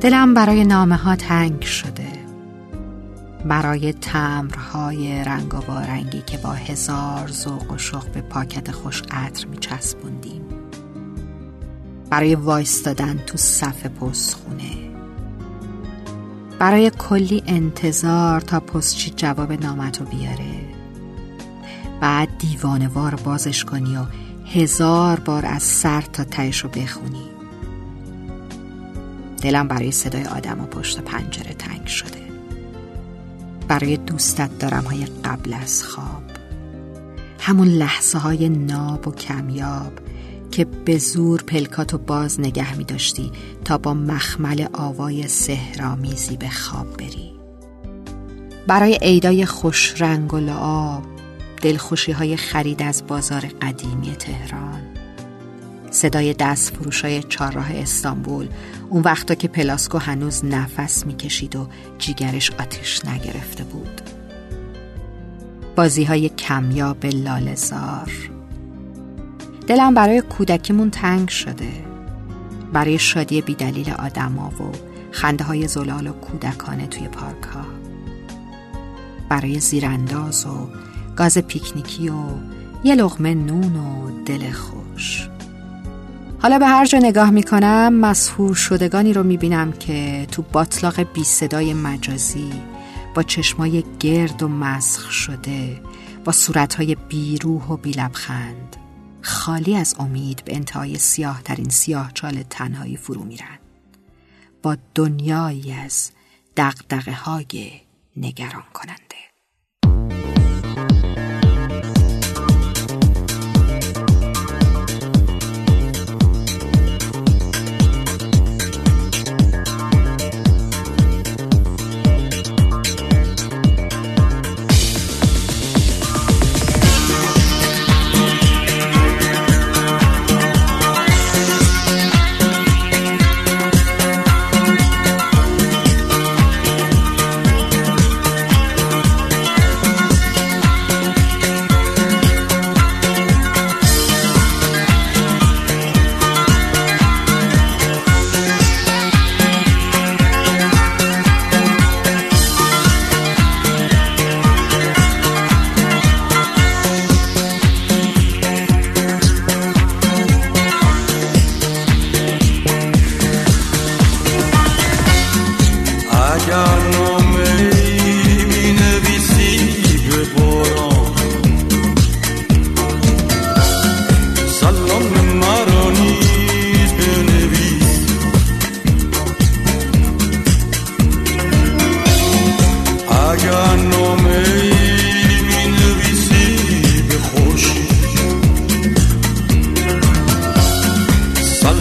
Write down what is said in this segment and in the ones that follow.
دلم برای نامه ها تنگ شده. برای تمرهای رنگ و بارنگی که با هزار ذوق و شوق به پاکت خوش عطر می چسبوندیم برای وایستادن تو صف پستخونه. برای کلی انتظار تا پستچی جواب نامتو بیاره. بعد دیوانوار بازش کنی و هزار بار از سر تا تهش رو بخونی. دلم برای صدای آدم و پشت پنجره تنگ شده. برای دوستت دارم های قبل از خواب. همون لحظه های ناب و کمیاب که به زور پلکاتو باز نگه می داشتی تا با مخمل آوای سهرامیزی به خواب بری. برای عیدای خوش رنگ و لعاب دلخوشی های خرید از بازار قدیمی تهران. صدای دست فروشای چهارراه استانبول. اون وقتا که پلاسکو هنوز نفس می‌کشید و جیگرش آتیش نگرفته بود. بازی های کمیاب لالزار دلم برای کودکیمون تنگ شده. برای شادی بیدلیل آدما و خنده های زلال و کودکانه توی پارک ها برای زیرانداز و گاز پیکنیکی و یه لغمه نون و دل خوش. حالا به هر جا نگاه می‌کنم مسهور شدگانی رو می‌بینم که تو باطلاق بی صدای مجازی با چشمای گرد و مسخ شده با صورتهای بیروح و بیلبخند. خالی از امید به انتهای سیاه ترین سیاه چال تنهایی فرو میرن. با دنیایی از دقدقه های نگران کنند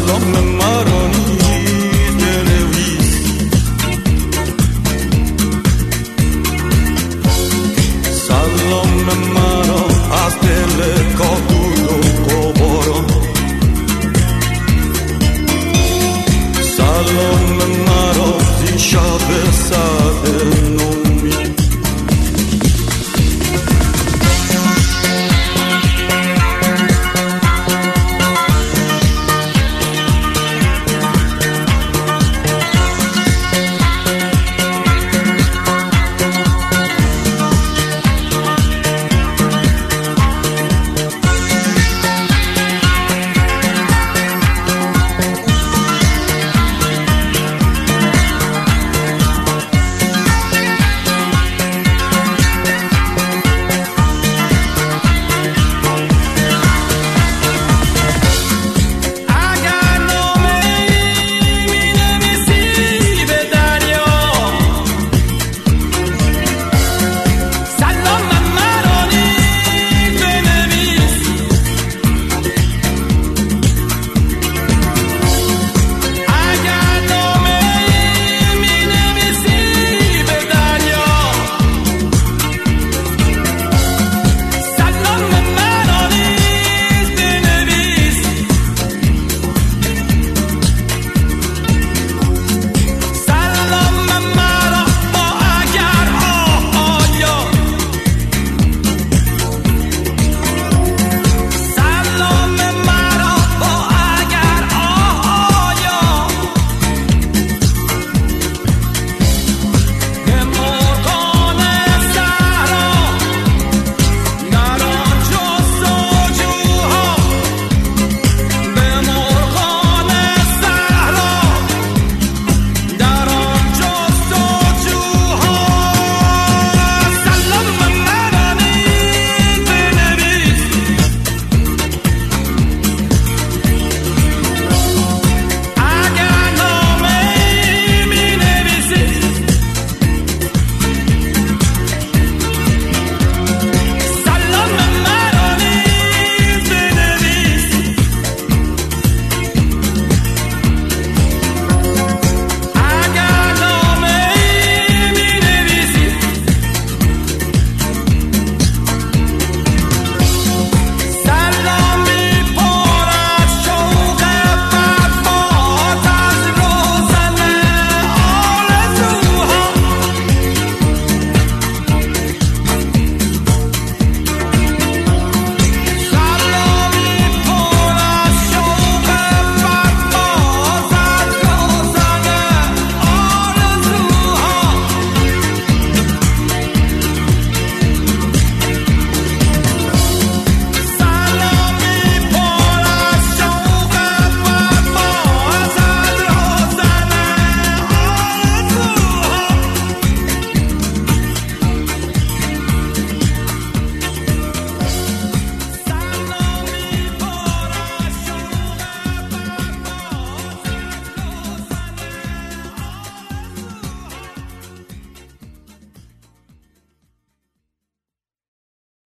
long memory